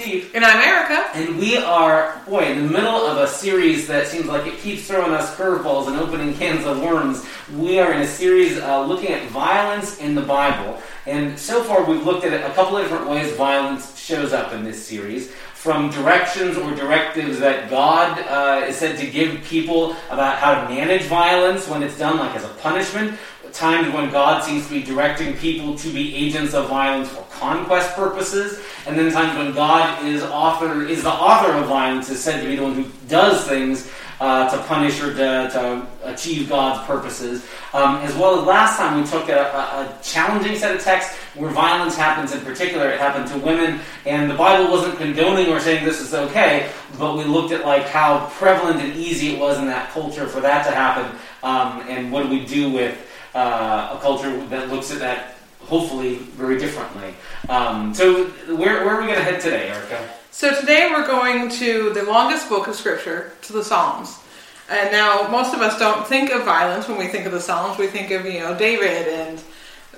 Steve. And I'm Erica. And we are, boy, in the middle of a series that seems like it keeps throwing us curveballs and opening cans of worms. We are in a series uh, looking at violence in the Bible. And so far, we've looked at a couple of different ways violence shows up in this series. From directions or directives that God uh, is said to give people about how to manage violence when it's done, like as a punishment, times when God seems to be directing people to be agents of violence for conquest purposes, and then times when God is author is the author of violence is said to be the one who does things uh, to punish or to, to achieve God's purposes. Um, as well as last time we took a, a, challenging set of texts where violence happens. In particular, it happened to women, and the Bible wasn't condoning or saying this is okay, but we looked at like how prevalent and easy it was in that culture for that to happen, um, and what do we do with uh, a culture that looks at that hopefully very differently. Um, so, where, where are we going to head today, Erica? So today we're going to the longest book of Scripture, to the Psalms. And now most of us don't think of violence when we think of the Psalms. We think of, you know, David and,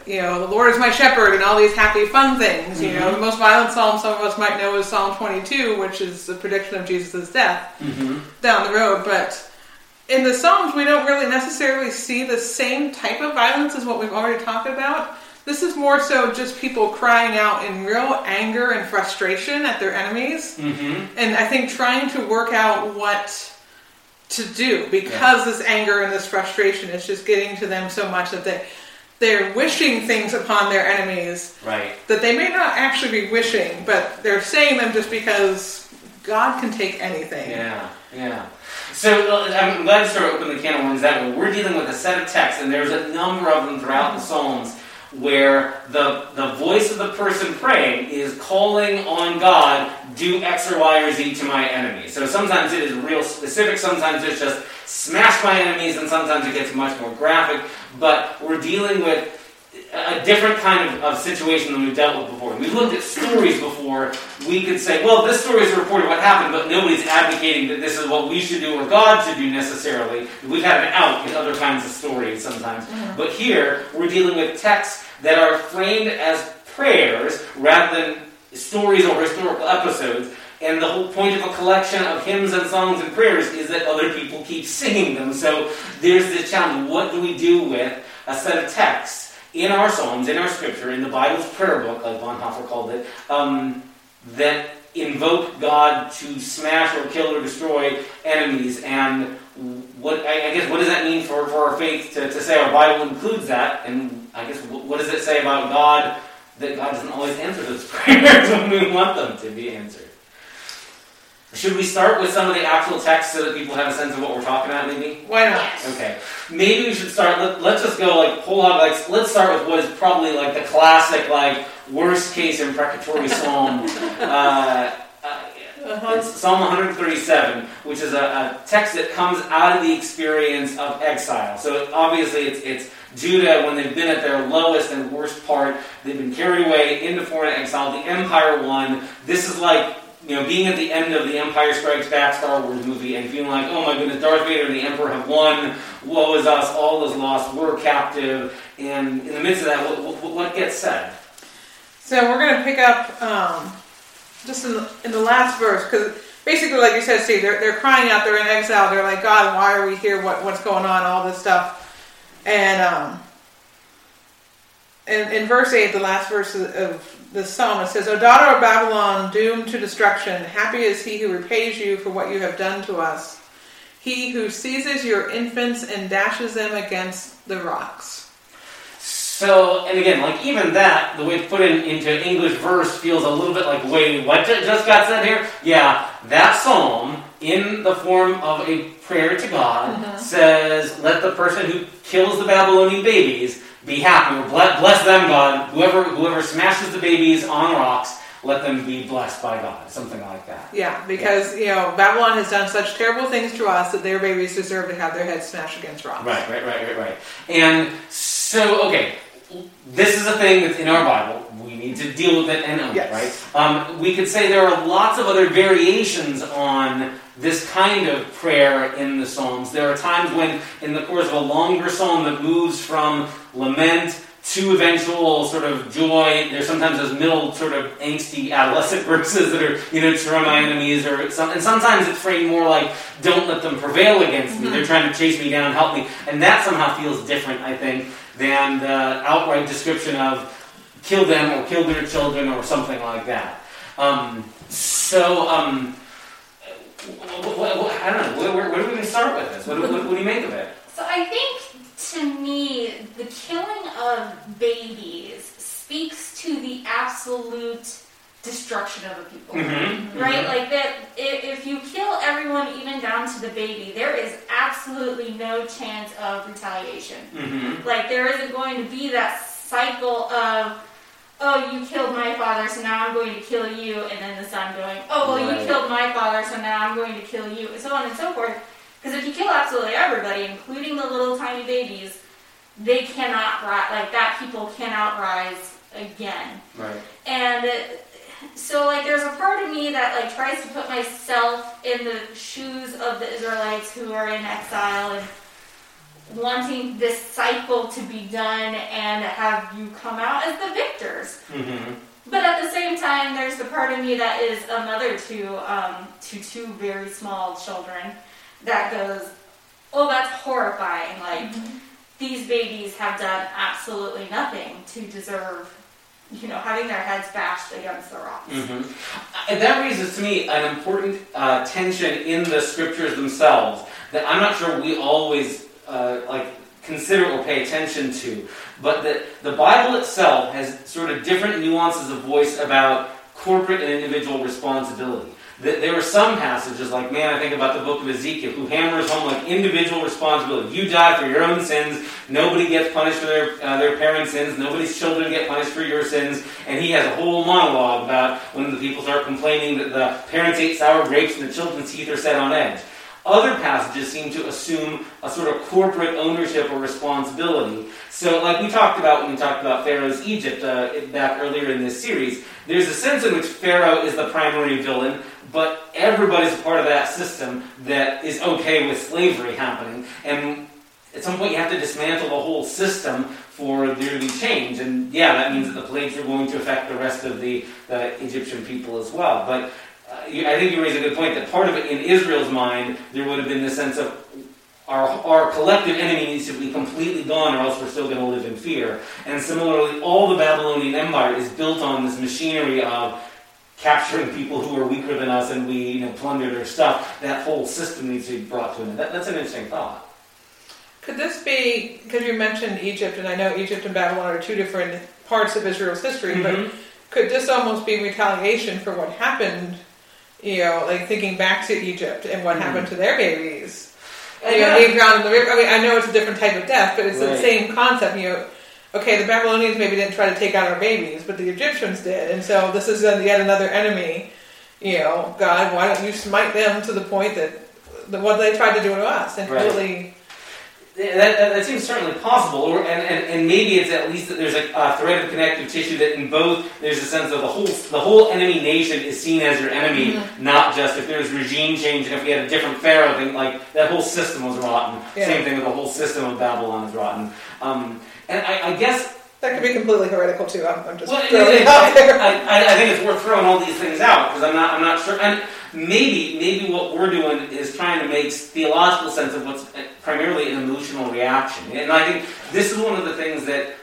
you know, the Lord is my shepherd and all these happy, fun things. You know, the most violent psalm some of us might know is Psalm 22, which is the prediction of Jesus' death down the road. But in the Psalms, we don't really necessarily see the same type of violence as what we've already talked about. This is more so just people crying out in real anger and frustration at their enemies. Mm-hmm. And I think trying to work out what to do because this anger and this frustration is just getting to them so much that they they're wishing things upon their enemies Right. that they may not actually be wishing, but they're saying them just because God can take anything. Yeah, yeah. So uh, I'm glad to start opening the can of worms that way. We're dealing with a set of texts, and there's a number of them throughout the Psalms where the the voice of the person praying is calling on God, do X or Y or Z to my enemy. So sometimes it is real specific, sometimes it's just smash my enemies, and sometimes it gets much more graphic. But we're dealing with a different kind of, of situation than we've dealt with before. We've looked at stories before. We could say, well, this story is a report of what happened, but nobody's advocating that this is what we should do or God should do necessarily. We've had an out in other kinds of stories sometimes. Mm-hmm. But here, we're dealing with texts that are framed as prayers rather than stories or historical episodes. And the whole point of a collection of hymns and songs and prayers is that other people keep singing them. So there's this challenge. What do we do with a set of texts in our Psalms, in our scripture, in the Bible's prayer book, like Bonhoeffer called it, um, that invoke God to smash or kill or destroy enemies? And what I, guess what does that mean for, for our faith to, to say our Bible includes that? And I guess what does it say about God that God doesn't always answer those prayers when we want them to be answered? Should we start with some of the actual text so that people have a sense of what we're talking about, maybe? Why not? Okay. Maybe we should start. Let, let's just go like whole hog. Like let's start with what is probably like the classic, like worst case imprecatory psalm. uh, uh, it's Psalm 137, which is a, a text that comes out of the experience of exile. So obviously, it's it's Judah when they've been at their lowest and worst part. They've been carried away into foreign exile. The empire won. This is like you know, being at the end of the Empire Strikes Back Star Wars movie and feeling like, oh my goodness, Darth Vader and the Emperor have won, woe is us, all is lost, we're captive, and in the midst of that, what, what, what gets said? So we're going to pick up um, just in the, in the last verse because basically, like you said, Steve, they're, they're crying out. They're in exile. They're like, God, why are we here? What what's going on? All this stuff. And um, in, in verse eight, the last verse of the psalm, it says, "O daughter of Babylon, doomed to destruction, happy is he who repays you for what you have done to us. He who seizes your infants and dashes them against the rocks." So, and again, like even that, the way it's put in, into English verse feels a little bit like, wait, what just got said here? Yeah, that psalm, in the form of a prayer to God, mm-hmm. says, let the person who kills the Babylonian babies be happy, bless, them, God. Whoever, whoever smashes the babies on rocks, let them be blessed by God. Something like that. Yeah, because you know Babylon has done such terrible things to us that their babies deserve to have their heads smashed against rocks. Right, right, right, right, right. And so, okay, this is a thing that's in our Bible. We need to deal with it and own it, right? Um, we could say there are lots of other variations on this kind of prayer in the Psalms. There are times when, in the course of a longer psalm that moves from lament to eventual sort of joy, there's sometimes those middle sort of angsty adolescent verses that are, you know, to my enemies, or some, and sometimes it's framed more like, don't let them prevail against me. They're trying to chase me down, help me, and that somehow feels different, I think, than the outright description of kill them or kill their children or something like that. Um, so, um, I don't know. Where, where, where do we even start with this? What, do- what, what do you make of it? So I think to me, the killing of babies speaks to the absolute destruction of a people. Mm-hmm. Right? Like that, if, if you kill everyone, even down to the baby, there is absolutely no chance of retaliation. Mm-hmm. Like there isn't going to be that cycle of, oh, you killed my father, so now I'm going to kill you, and then the son going, oh, well, Right. you killed my father, so now I'm going to kill you, and so on and so forth. Because if you kill absolutely everybody, including the little tiny babies, they cannot rise. Like that, people cannot rise again. Right. And so, like, there's a part of me that like tries to put myself in the shoes of the Israelites who are in exile and wanting this cycle to be done and have you come out as the victors. Mm-hmm. But at the same time, there's the part of me that is a mother to um, to two very small children that goes, "Oh, that's horrifying! Like these babies have done absolutely nothing to deserve, you know, having their heads bashed against the rocks." Mm-hmm. And that raises to me an important uh, tension in the scriptures themselves that I'm not sure we always uh, like consider or pay attention to, but that the Bible itself has sort of different nuances of voice about corporate and individual responsibility. That there were some passages, like man, I think about the book of Ezekiel, who hammers home like individual responsibility. You die for your own sins. Nobody gets punished for their uh, their parents' sins. Nobody's children get punished for your sins. And he has a whole monologue about when the people start complaining that the parents ate sour grapes and the children's teeth are set on edge. Other passages seem to assume a sort of corporate ownership or responsibility. So, like we talked about when we talked about Pharaoh's Egypt uh, back earlier in this series, there's a sense in which Pharaoh is the primary villain, but everybody's a part of that system that is okay with slavery happening. And at some point, you have to dismantle the whole system for there to be change. And yeah, that means that the plagues are going to affect the rest of the, the Egyptian people as well. But uh, you, I think you raise a good point that part of it in Israel's mind, there would have been this sense of our, our collective enemy needs to be completely gone or else we're still going to live in fear. And similarly, all the Babylonian Empire is built on this machinery of capturing people who are weaker than us and we you know, plunder their stuff. That whole system needs to be brought to an end. That, that's an interesting thought. Could this be because you mentioned Egypt, and I know Egypt and Babylon are two different parts of Israel's history, Mhm. but could this almost be retaliation for what happened? You know, like thinking back to Egypt and what Mhm. happened to their babies. And You know, being drowned in the river. I mean, I know it's a different type of death, but it's the same concept. You know, okay, the Babylonians maybe didn't try to take out our babies, but the Egyptians did, and so this is yet another enemy. You know, God, why don't you smite them to the point that, that what they tried to do to us, and Right. completely. That, that, that seems certainly possible, or, and, and, and maybe it's at least that there's a, a thread of connective tissue that in both there's a sense of the whole the whole enemy nation is seen as your enemy, not just if there's regime change and if we had a different pharaoh, thing, like that whole system was rotten. Yeah. Same thing with the whole system of Babylon is rotten. Um, and I, I guess That could be completely heretical too. I'm, I'm just well, throwing it out there. I, I, I think it's worth throwing all these things out because I'm not I'm not sure. And maybe maybe what we're doing is trying to make theological sense of what's primarily an emotional reaction. And I think this is one of the things that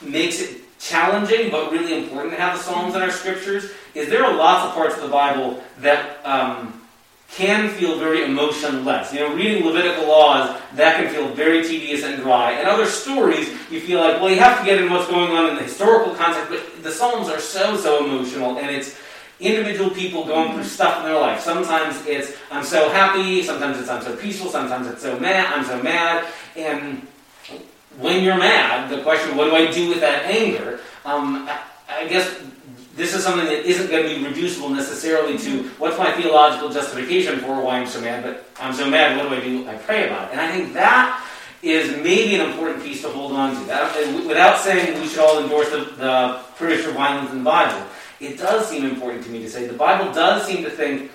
makes it challenging but really important to have the Psalms in our scriptures. Is there are lots of parts of the Bible that um, can feel very emotionless. You know, reading Levitical laws, that can feel very tedious and dry. And other stories, you feel like, well, you have to get in what's going on in the historical context, but the Psalms are so, so emotional, and it's individual people going through stuff in their life. Sometimes it's, I'm so happy, sometimes it's, I'm so peaceful, sometimes it's so mad, I'm so mad, and when you're mad, the question, what do I do with that anger? Um, I, I guess this is something that isn't going to be reducible necessarily to what's my theological justification for why I'm so mad, but I'm so mad, what do I do? I pray about it. And I think that is maybe an important piece to hold on to. That, without saying we should all endorse the, the prayers for violence in the Bible, it does seem important to me to say the Bible does seem to think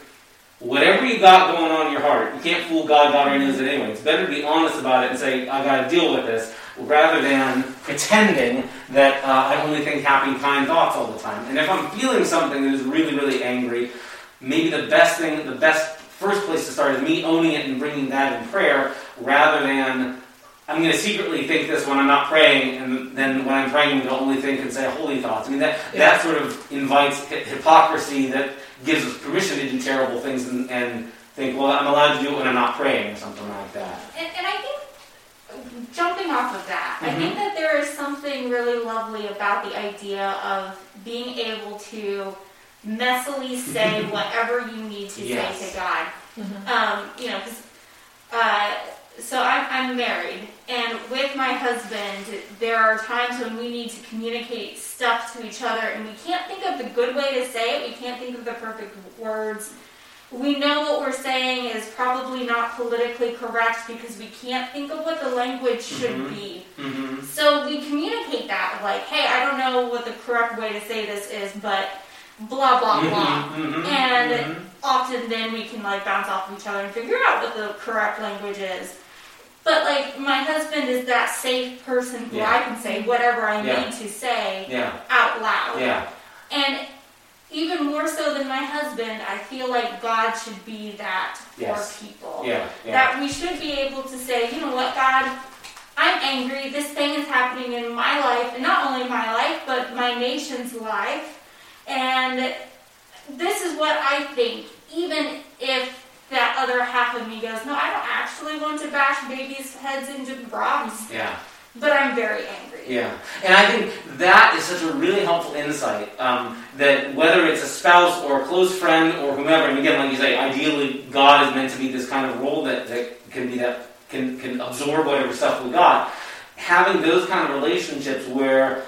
whatever you got going on in your heart, you can't fool God, God already knows it anyway. It's better to be honest about it and say, I got to deal with this, rather than pretending that uh, I only think happy, kind thoughts all the time. And if I'm feeling something that is really, really angry, maybe the best thing, the best first place to start is me owning it and bringing that in prayer, rather than I'm going to secretly think this when I'm not praying, and then when I'm praying, I'm going to only think and say holy thoughts. I mean, that, Yeah. that sort of invites hy- hypocrisy that gives us permission to do terrible things and, and think, well, I'm allowed to do it when I'm not praying or something like that. And, and I think, jumping off of that, I Mhm. think that there is something really lovely about the idea of being able to messily say whatever you need to Yes. say to God. Mhm. Um, you know, 'cause, uh, so I'm, I'm married, and with my husband, there are times when we need to communicate stuff to each other, and we can't think of the good way to say it. We can't think of the perfect words. We know what we're saying is probably not politically correct because we can't think of what the language should Mhm. be. Mm-hmm. So we communicate that, like, hey, I don't know what the correct way to say this is, but blah, blah, blah. Mm-hmm. And often then we can like bounce off of each other and figure out what the correct language is. But like my husband is that safe person who Yeah. I can say whatever I Yeah. need to say yeah, out loud. yeah, And even more so than my husband, I feel like God should be that Yes. for people. yeah. That we should be able to say, you know what, God, I'm angry. This thing is happening in my life, and not only my life, but my nation's life. And this is what I think, even if that other half of me goes, no, I don't actually want to bash babies' heads into rocks, yeah. but I'm very angry. Yeah, and I think that is such a really helpful insight. Um, that whether it's a spouse or a close friend or whomever, and again, like you say, ideally God is meant to be this kind of role that, that can be that can can absorb whatever stuff we got. Having those kind of relationships where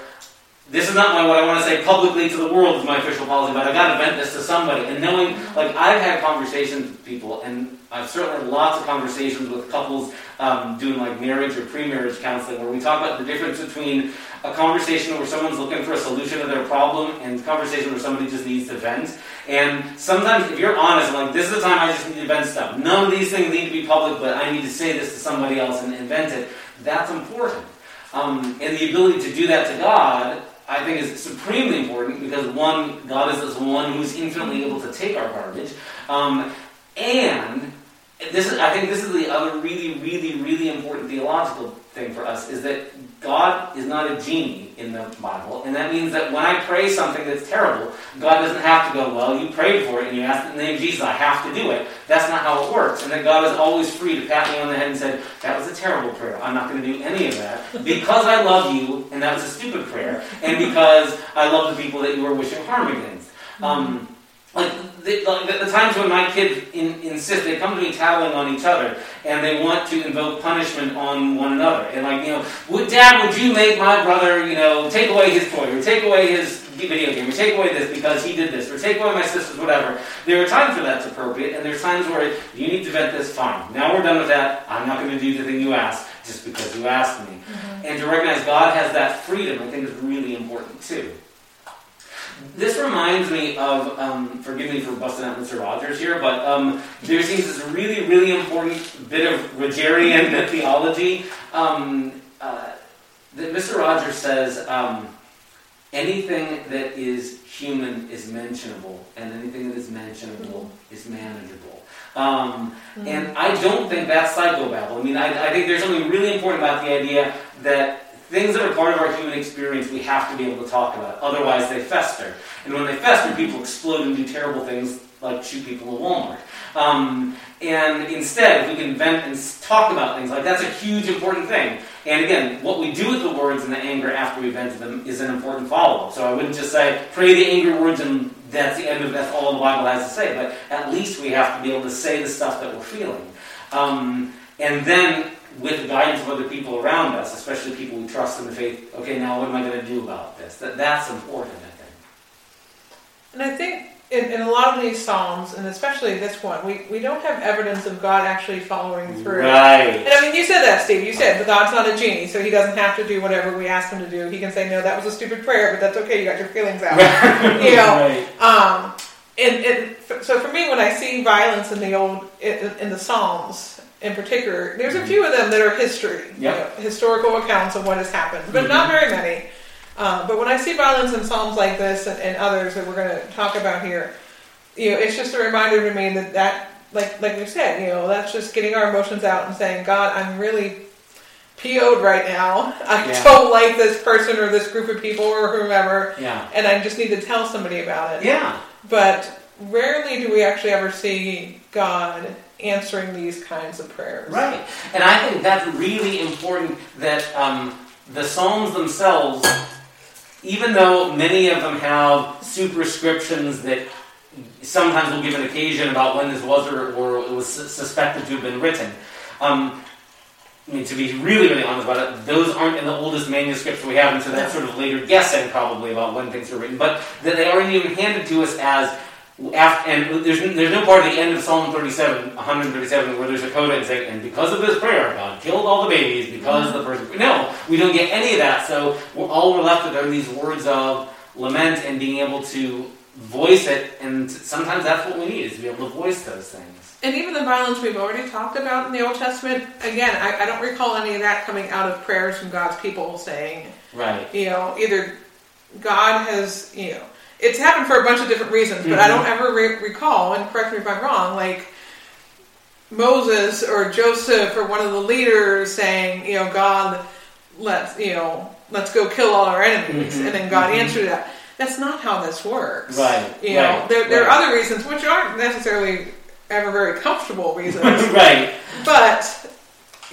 this is not my, what I want to say publicly to the world is my official policy, but I got to vent this to somebody. And knowing, like, I've had conversations with people, and I've certainly had lots of conversations with couples um, doing like marriage or pre-marriage counseling, where we talk about the difference between a conversation where someone's looking for a solution to their problem and a conversation where somebody just needs to vent. And sometimes, if you're honest, like, this is the time I just need to vent stuff. None of these things need to be public, but I need to say this to somebody else and, vent it. That's important. Um, and the ability to do that to God, I think, is supremely important because one, God is this one who's infinitely able to take our garbage, um, and this is, I think, this is the other really, really, really important theological thing for us is that God is not a genie in the Bible, and that means that when I pray something that's terrible, God doesn't have to go, well, you prayed for it and you asked in the name of Jesus, I have to do it. That's not how it works. And that God is always free to pat me on the head and say, that was a terrible prayer. I'm not going to do any of that because I love you, and that was a stupid prayer, and because I love the people that you are wishing harm against. Um, like the, like the, the times when my kids in, insist, they come to me tattling on each other, and they want to invoke punishment on one another. And like, you know, would, Dad, would you make my brother, you know, take away his toy, or take away his video game, or take away this because he did this, or take away my sister's whatever. There are times where that's appropriate, and there's times where you need to vent this. Fine. Now we're done with that. I'm not going to do the thing you asked just because you asked me. Mm-hmm. And to recognize God has that freedom, I think, is really important too. This reminds me of, um, forgive me for busting out Mr. Rogers here, but um, there seems this really, really important bit of Rogerian theology um, uh, that Mr. Rogers says um, anything that is human is mentionable, and anything that is mentionable is manageable. Um, and I don't think that's psychobabble. I mean, I, I think there's something really important about the idea that things that are part of our human experience we have to be able to talk about. Otherwise, they fester. And when they fester, people explode and do terrible things like shoot people at Walmart. Um, and instead, if we can vent and talk about things, like that's a huge important thing. And again, what we do with the words and the anger after we vented them is an important follow-up. So I wouldn't just say, pray the angry words and that's the end of that's all the Bible has to say. But at least we have to be able to say the stuff that we're feeling. Um, and then with the guidance of other people around us, especially people we trust in the faith, okay, now what am I going to do about this? That, that's important, I think. And I think in, in a lot of these psalms, and especially this one, we, we don't have evidence of God actually following through. Right. And I mean, you said that, Steve. You said that God's not a genie, so he doesn't have to do whatever we ask him to do. He can say, no, that was a stupid prayer, but that's okay. You got your feelings out. you know, Right. um, and, and so for me, when I see violence in the old in, in the Psalms in particular, there's a few of them that are history, you know, historical accounts of what has happened, but not very many. Um, but when I see violence in Psalms like this and, and others that we're going to talk about here, you know, it's just a reminder to me that that, like like we said, you know, that's just getting our emotions out and saying, God, I'm really PO'd right now. I Yeah. don't like this person or this group of people or whomever, Yeah. and I just need to tell somebody about it. Yeah. But rarely do we actually ever see God answering these kinds of prayers. Right. And I think that's really important that um, the Psalms themselves, even though many of them have superscriptions that sometimes will give an occasion about when this was or, or it was suspected to have been written. Um, I mean, to be really, really honest about it, those aren't in the oldest manuscripts we have, and so that's sort of later guessing probably about when things were written. But that they aren't even handed to us as after, and there's, there's no part at the end of Psalm 37, 137, where there's a coda and saying, and because of this prayer, God killed all the babies because the person. No, we don't get any of that. So we're, all we're left with are these words of lament and being able to voice it, and sometimes that's what we need is to be able to voice those things. And even the violence we've already talked about in the Old Testament, again, I, I don't recall any of that coming out of prayers from God's people saying, Right. you know, either God has, you know, it's happened for a bunch of different reasons, but I don't ever re- recall, and correct me if I'm wrong, like Moses or Joseph or one of the leaders saying, you know, God, let's, you know, let's go kill all our enemies, Mhm, and then God mhm. answered that. That's not how this works. Right, You know, right, there, there right. are other reasons which aren't necessarily ever very comfortable reasons. right. But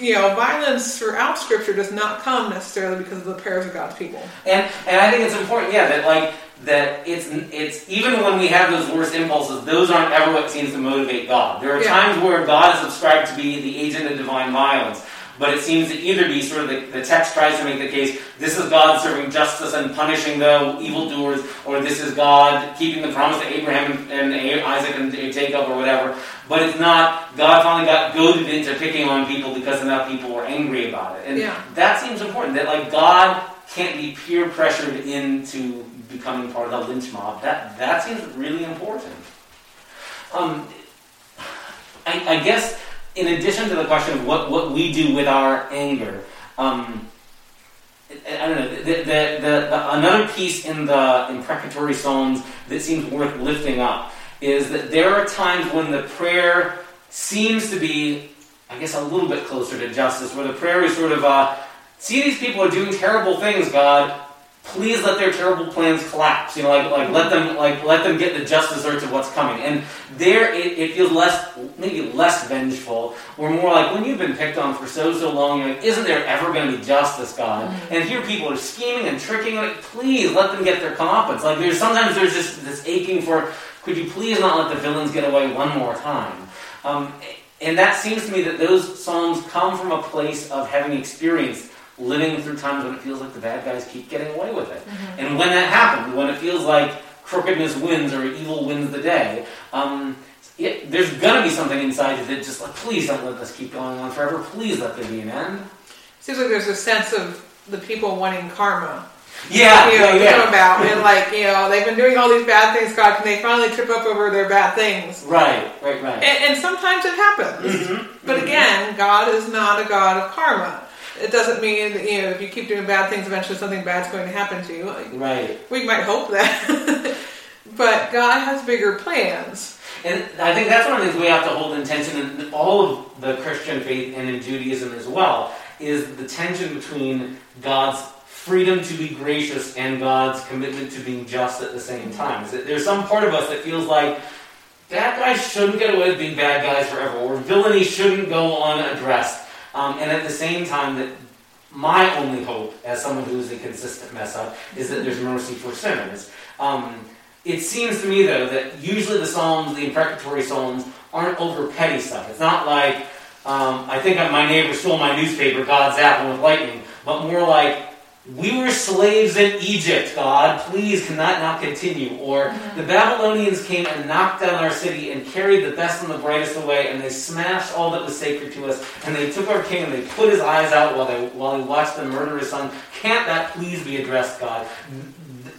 you know, violence throughout Scripture does not come necessarily because of the prayers of God's people. And and I think it's important, yeah, that like that it's it's even when we have those worst impulses, those aren't ever what seems to motivate God. There are Yeah. times where God is subscribed to be the agent of divine violence. But it seems to either be sort of the, the text tries to make the case, this is God serving justice and punishing the evildoers, or this is God keeping the promise to Abraham and, and Isaac and Jacob or whatever. But it's not, God finally got goaded into picking on people because enough people were angry about it. And Yeah. that seems important, that like God can't be peer pressured into becoming part of the lynch mob. That, that seems really important. Um, I, I guess in addition to the question of what, what we do with our anger, um, I don't know. The, the, the, the, another piece in the imprecatory psalms that seems worth lifting up is that there are times when the prayer seems to be, I guess, a little bit closer to justice, where the prayer is sort of, uh, see these people are doing terrible things, God. Please let their terrible plans collapse. You know, like, like let them like let them get the just desserts of what's coming. And there, it, it feels less, maybe less vengeful, or more like when you've been picked on for so so long. You're like, isn't there ever going to be justice, God? And here people are scheming and tricking. Like, please let them get their comeuppance. Like there's sometimes there's just this aching for, could you please not let the villains get away one more time? Um, and that seems to me that those psalms come from a place of having experienced living through times when it feels like the bad guys keep getting away with it. And when that happens, when it feels like crookedness wins or evil wins the day, um, it, there's going to be something inside you that just like, please don't let this keep going on forever. Please let there be an end. Seems like there's a sense of the people wanting karma. Yeah, You know, yeah, yeah. about and like you know they've been doing all these bad things. God, can they finally trip up over their bad things? Right, right, right. And, and sometimes it happens. Mm-hmm. But again, God is not a God of karma. It doesn't mean that you know if you keep doing bad things, eventually something bad's going to happen to you. Right. we might hope that, but God has bigger plans. And I think that's one of the things we have to hold in tension in all of the Christian faith and in Judaism as well, is the tension between God's freedom to be gracious and God's commitment to being just at the same time. Is that there's some part of us that feels like bad guys shouldn't get away with being bad guys forever, or villainy shouldn't go unaddressed. Um, and at the same time, that my only hope, as someone who is a consistent mess up, is that there's mercy for sinners. Um, it seems to me, though, that usually the Psalms, the imprecatory Psalms, aren't over petty stuff. It's not like, um, I think my neighbor stole my newspaper, God zapped him with lightning, but more like, we were slaves in Egypt, God. Please, can that not continue? Or the Babylonians came and knocked down our city and carried the best and the brightest away, and they smashed all that was sacred to us, and they took our king and they put his eyes out while they while he watched them murder his son. Can't that please be addressed, God?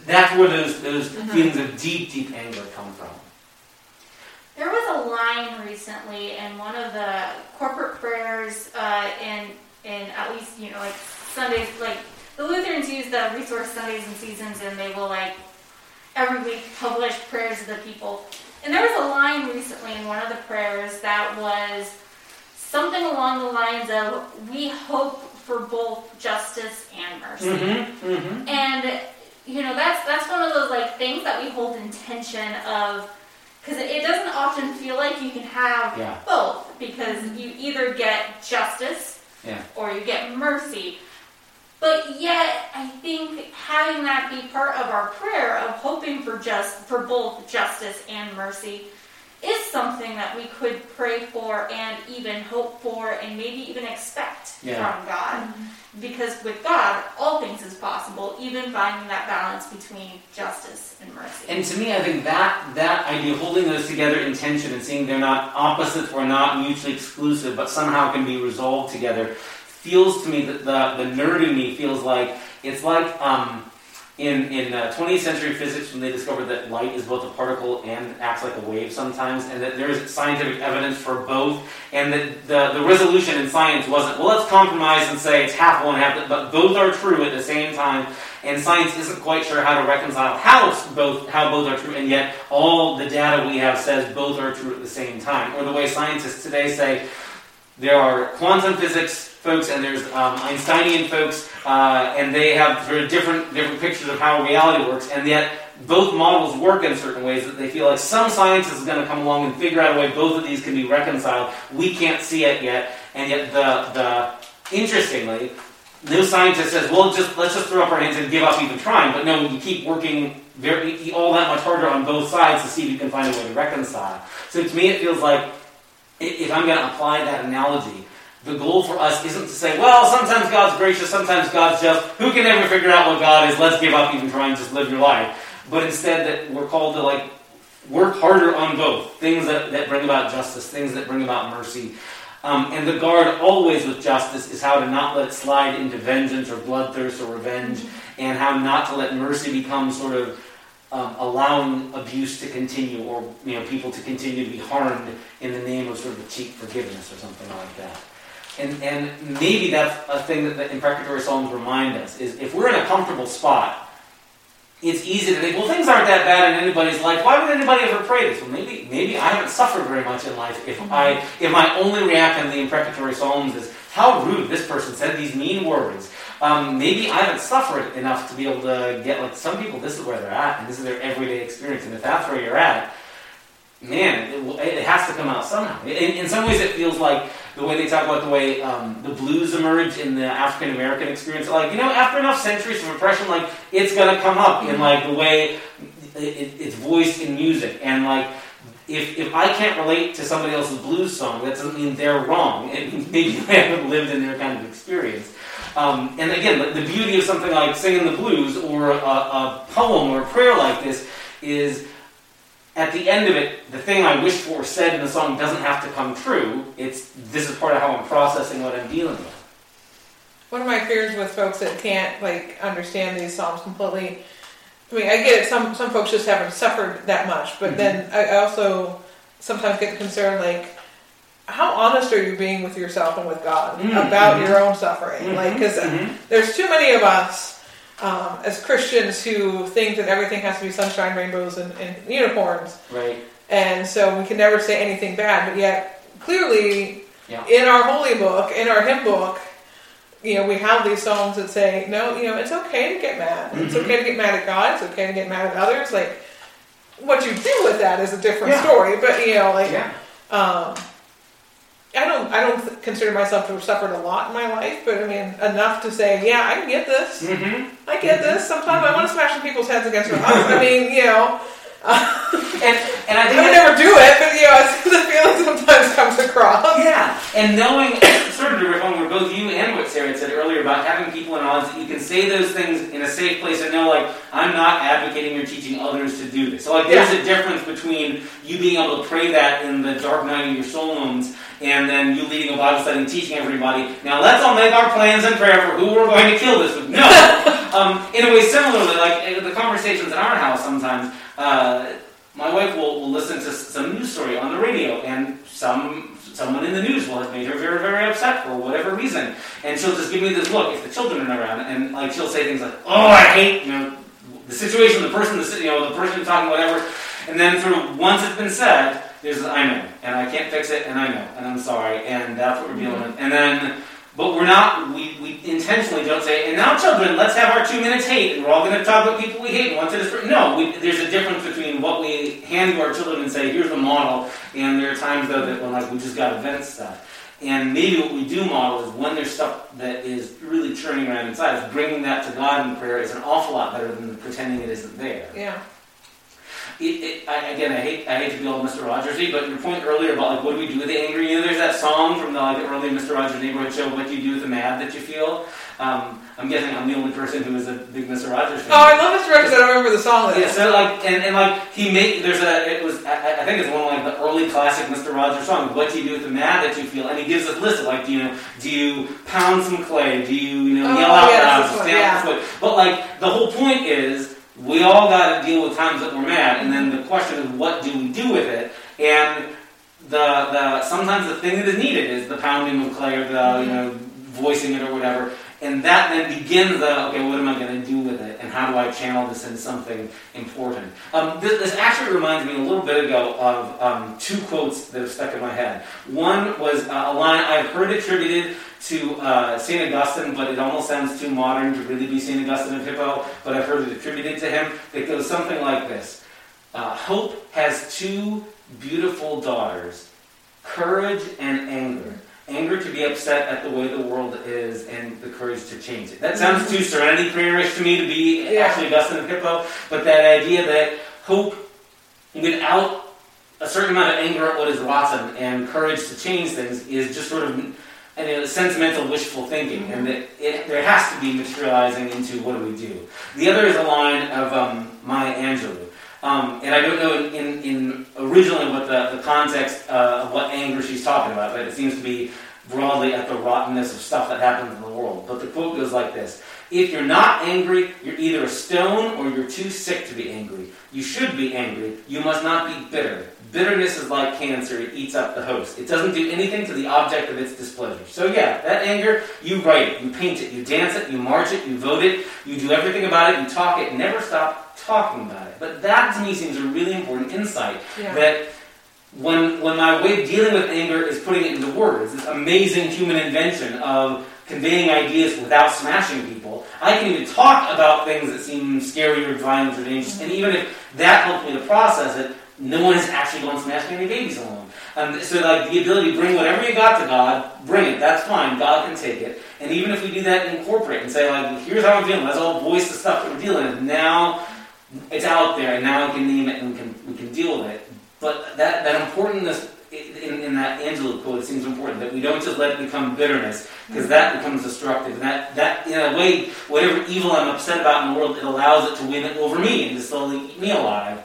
That's where those those feelings of deep, deep anger come from. There was a line recently in one of the corporate prayers uh, in in at least you know like Sundays like the Lutherans use the resource Sundays and seasons and they will like every week publish prayers of the people. And there was a line recently in one of the prayers that was something along the lines of we hope for both justice and mercy. Mm-hmm. Mm-hmm. And you know that's that's one of those like things that we hold in tension of because it doesn't often feel like you can have Yeah. both because you either get justice Yeah. or you get mercy. But yet, I think having that be part of our prayer of hoping for just for both justice and mercy is something that we could pray for and even hope for and maybe even expect Yeah. from God. Mm-hmm. Because with God, all things is possible, even finding that balance between justice and mercy. And to me, I think that that idea, holding those together in tension and seeing they're not opposites or not mutually exclusive, but somehow can be resolved together, feels to me that the the nerd in me feels like it's like um, in in uh, 20th century physics when they discovered that light is both a particle and acts like a wave sometimes, and that there's scientific evidence for both, and that the the resolution in science wasn't well, let's compromise and say it's half one, half, the-" but both are true at the same time and science isn't quite sure how to reconcile how both how both are true, and yet all the data we have says both are true at the same time. Or the way scientists today say there are quantum physics folks and there's um, Einsteinian folks, uh, and they have sort of different different pictures of how reality works, and yet both models work in certain ways that they feel like some scientist is going to come along and figure out a way both of these can be reconciled. We can't see it yet, and yet the the interestingly, no scientist says, "Well, just let's just throw up our hands and give up even trying." But no, you keep working very all that much harder on both sides to see if you can find a way to reconcile. So to me, it feels like if I'm going to apply that analogy, the goal for us isn't to say, "Well, sometimes God's gracious, sometimes God's just. Who can ever figure out what God is? Let's give up even trying, to just live your life." But instead, that we're called to like work harder on both things that, that bring about justice, things that bring about mercy. Um, and the guard always with justice is how to not let it slide into vengeance or bloodthirst or revenge, and how not to let mercy become sort of um, allowing abuse to continue or you know people to continue to be harmed in the name of sort of cheap forgiveness or something like that. And and maybe that's a thing that the imprecatory psalms remind us is if we're in a comfortable spot, it's easy to think, well, things aren't that bad in anybody's life. Why would anybody ever pray this? Well, maybe maybe I haven't suffered very much in life. If I if my only reaction to the imprecatory psalms is how rude this person said these mean words. Um, maybe I haven't suffered enough to be able to get like some people. This is where they're at, and this is their everyday experience. And if that's where you're at, man, it, it has to come out somehow. In, in some ways, it feels like the way they talk about the way um, the blues emerge in the African American experience. Like you know, after enough centuries of oppression, like it's gonna come up in like the way it, it, it's voiced in music, and like. If, if I can't relate to somebody else's blues song, that doesn't mean they're wrong. It means maybe they haven't lived in their kind of experience. Um, and again, the, the beauty of something like singing the blues or a, a poem or a prayer like this is at the end of it, the thing I wished for said in the song doesn't have to come true. It's this is part of how I'm processing what I'm dealing with. One of my fears with folks that can't like understand these psalms completely. I mean, I get it. Some some folks just haven't suffered that much, but Mhm. then I I also sometimes get concerned like, how honest are you being with yourself and with God Mhm, about mhm. your own suffering? Like, because Mhm. there's too many of us um, as Christians who think that everything has to be sunshine, rainbows, and, and unicorns, right, and so we can never say anything bad. But yet, clearly, Yeah. in our holy book, in our hymn book, you know, we have these songs that say, no, you know, it's okay to get mad. It's Mhm. okay to get mad at God. It's okay to get mad at others. Like, what you do with that is a different Yeah. story. But you know, like, yeah, um, I don't, I don't consider myself to have suffered a lot in my life, but I mean, enough to say, yeah, I can get this. hmm I get this. Sometimes I want to smash some people's heads against their house. I mean, you know, and and I I would never do it, but you know, it's, the feeling sometimes comes across. yeah, and knowing sort of to where both you and what Sarah had said earlier about having people in audience that you can say those things in a safe place and know, like, I'm not advocating or teaching others to do this. So, like, there's a difference between you being able to pray that in the dark night of your soul moments and then you leading a Bible study and teaching everybody. Now, let's all make our plans and prayer for who we're going to kill this with. No! um, in a way, similarly, like eh, the conversations in our house sometimes, uh, my wife will, will listen to some news story on the radio, and some someone in the news will have made her very, very upset for whatever reason. And she'll just give me this look if the children are around, and like she'll say things like, "Oh, I hate you know the situation, the person, the you know the person talking, whatever." And then sort of once it's been said, there's I know, and I can't fix it, and I know, and I'm sorry, and that's what we're dealing with. And then, but we're not. We, we intentionally don't say, and now, children, let's have our two minutes hate, and we're all going to talk about people we hate and want to destroy. No, we, there's a difference between what we hand to our children and say, here's the model, and there are times though that when like we just got to vent stuff. And maybe what we do model is when there's stuff that is really churning around inside, is bringing that to God in prayer is an awful lot better than pretending it isn't there. Yeah. It, it, I, again, I hate I hate to be all Mr. Rogersy, but your point earlier about like what do we do with the angry? You know, there's that song from the like early Mr. Rogers Neighborhood Show. What do you do with the mad that you feel? Um, I'm guessing I'm the only person who is a big Mr. Rogers fan. Oh, I love Mr. Rogers. I don't remember the song. Yeah, so like, and, and like, he made, there's a, it was, I, I think it's one of like the early classic Mr. Rogers songs, What Do You Do With the Mad That You Feel? And he gives a list of like, do you know, do you pound some clay? Do you, you know, Oh, yell out yeah, loud? Stand up? But like, the whole point is, we all got to deal with times that we're mad, and then the question is, what do we do with it? And the, the, sometimes the thing that is needed is the pounding of clay or the, you know, voicing it or whatever. And that then begins the, okay, what am I going to do with it? And how do I channel this into something important? Um, this, this actually reminds me a little bit ago of um, two quotes that have stuck in my head. One was uh, a line I've heard attributed to uh, St. Augustine, but it almost sounds too modern to really be St. Augustine of Hippo, but I've heard it attributed to him. It goes something like this uh, Hope has two beautiful daughters courage and anger. Anger to be upset at the way the world is, and the courage to change it. That sounds too serenity prayerish to me to be Yeah. actually Augustine of Hippo, but that idea that hope without a certain amount of anger at what is rotten and courage to change things is just sort of and a sentimental wishful thinking, and that it, there has to be materializing into what do we do. The other is a line of um, Maya Angelou. Um, and I don't know in, in, in originally what the, the context uh, of what anger she's talking about, but it seems to be broadly at the rottenness of stuff that happens in the world. But the quote goes like this If you're not angry, you're either a stone or you're too sick to be angry. You should be angry. You must not be bitter. Bitterness is like cancer, it eats up the host. It doesn't do anything to the object of its displeasure. So, yeah, that anger, you write it, you paint it, you dance it, you march it, you vote it, you do everything about it, you talk it, never stop talking about it. But that to me seems a really important insight Yeah. that when, when my way of dealing with anger is putting it into words, this amazing human invention of conveying ideas without smashing people, I can even talk about things that seem scary or violent or dangerous, and even if that helps me to process it, no one has actually gone smashing any babies alone. Um, so, like, the ability to bring whatever you got to God, bring it, that's fine, God can take it. And even if we do that and incorporate and say, like, here's how I'm feeling, let's all voice the stuff that we're dealing with. Now it's out there, and now we can name it and we can, we can deal with it. But that, that importance in, in that Angelou quote seems important that we don't just let it become bitterness because that becomes destructive. And that, that, in a way, whatever evil I'm upset about in the world, it allows it to win over me and to slowly eat me alive.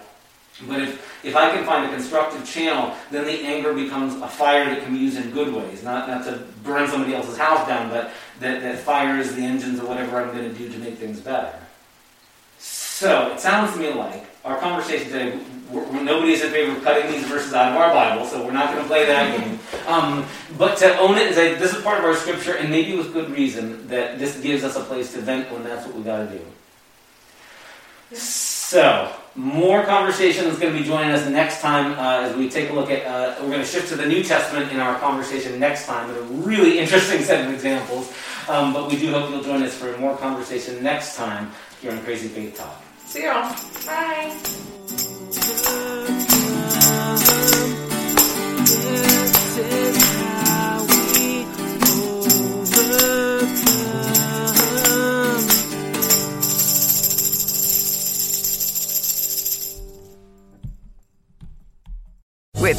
But if, if I can find a constructive channel, then the anger becomes a fire that can be used in good ways. Not, not to burn somebody else's house down, but that, that fire is the engines of whatever I'm going to do to make things better. So, it sounds to me like our conversation today, we're, we're- nobody's in favor of cutting these verses out of our Bible, so we're not going to play that game. Um, but to own it and say, this is part of our scripture, and maybe with good reason, that this gives us a place to vent when that's what we got to do. So, more conversation is going to be joining us next time uh, as we take a look at. Uh, we're going to shift to the New Testament in our conversation next time with a really interesting set of examples. Um, but we do hope you'll join us for more conversation next time here on Crazy Faith Talk. See y'all. Bye.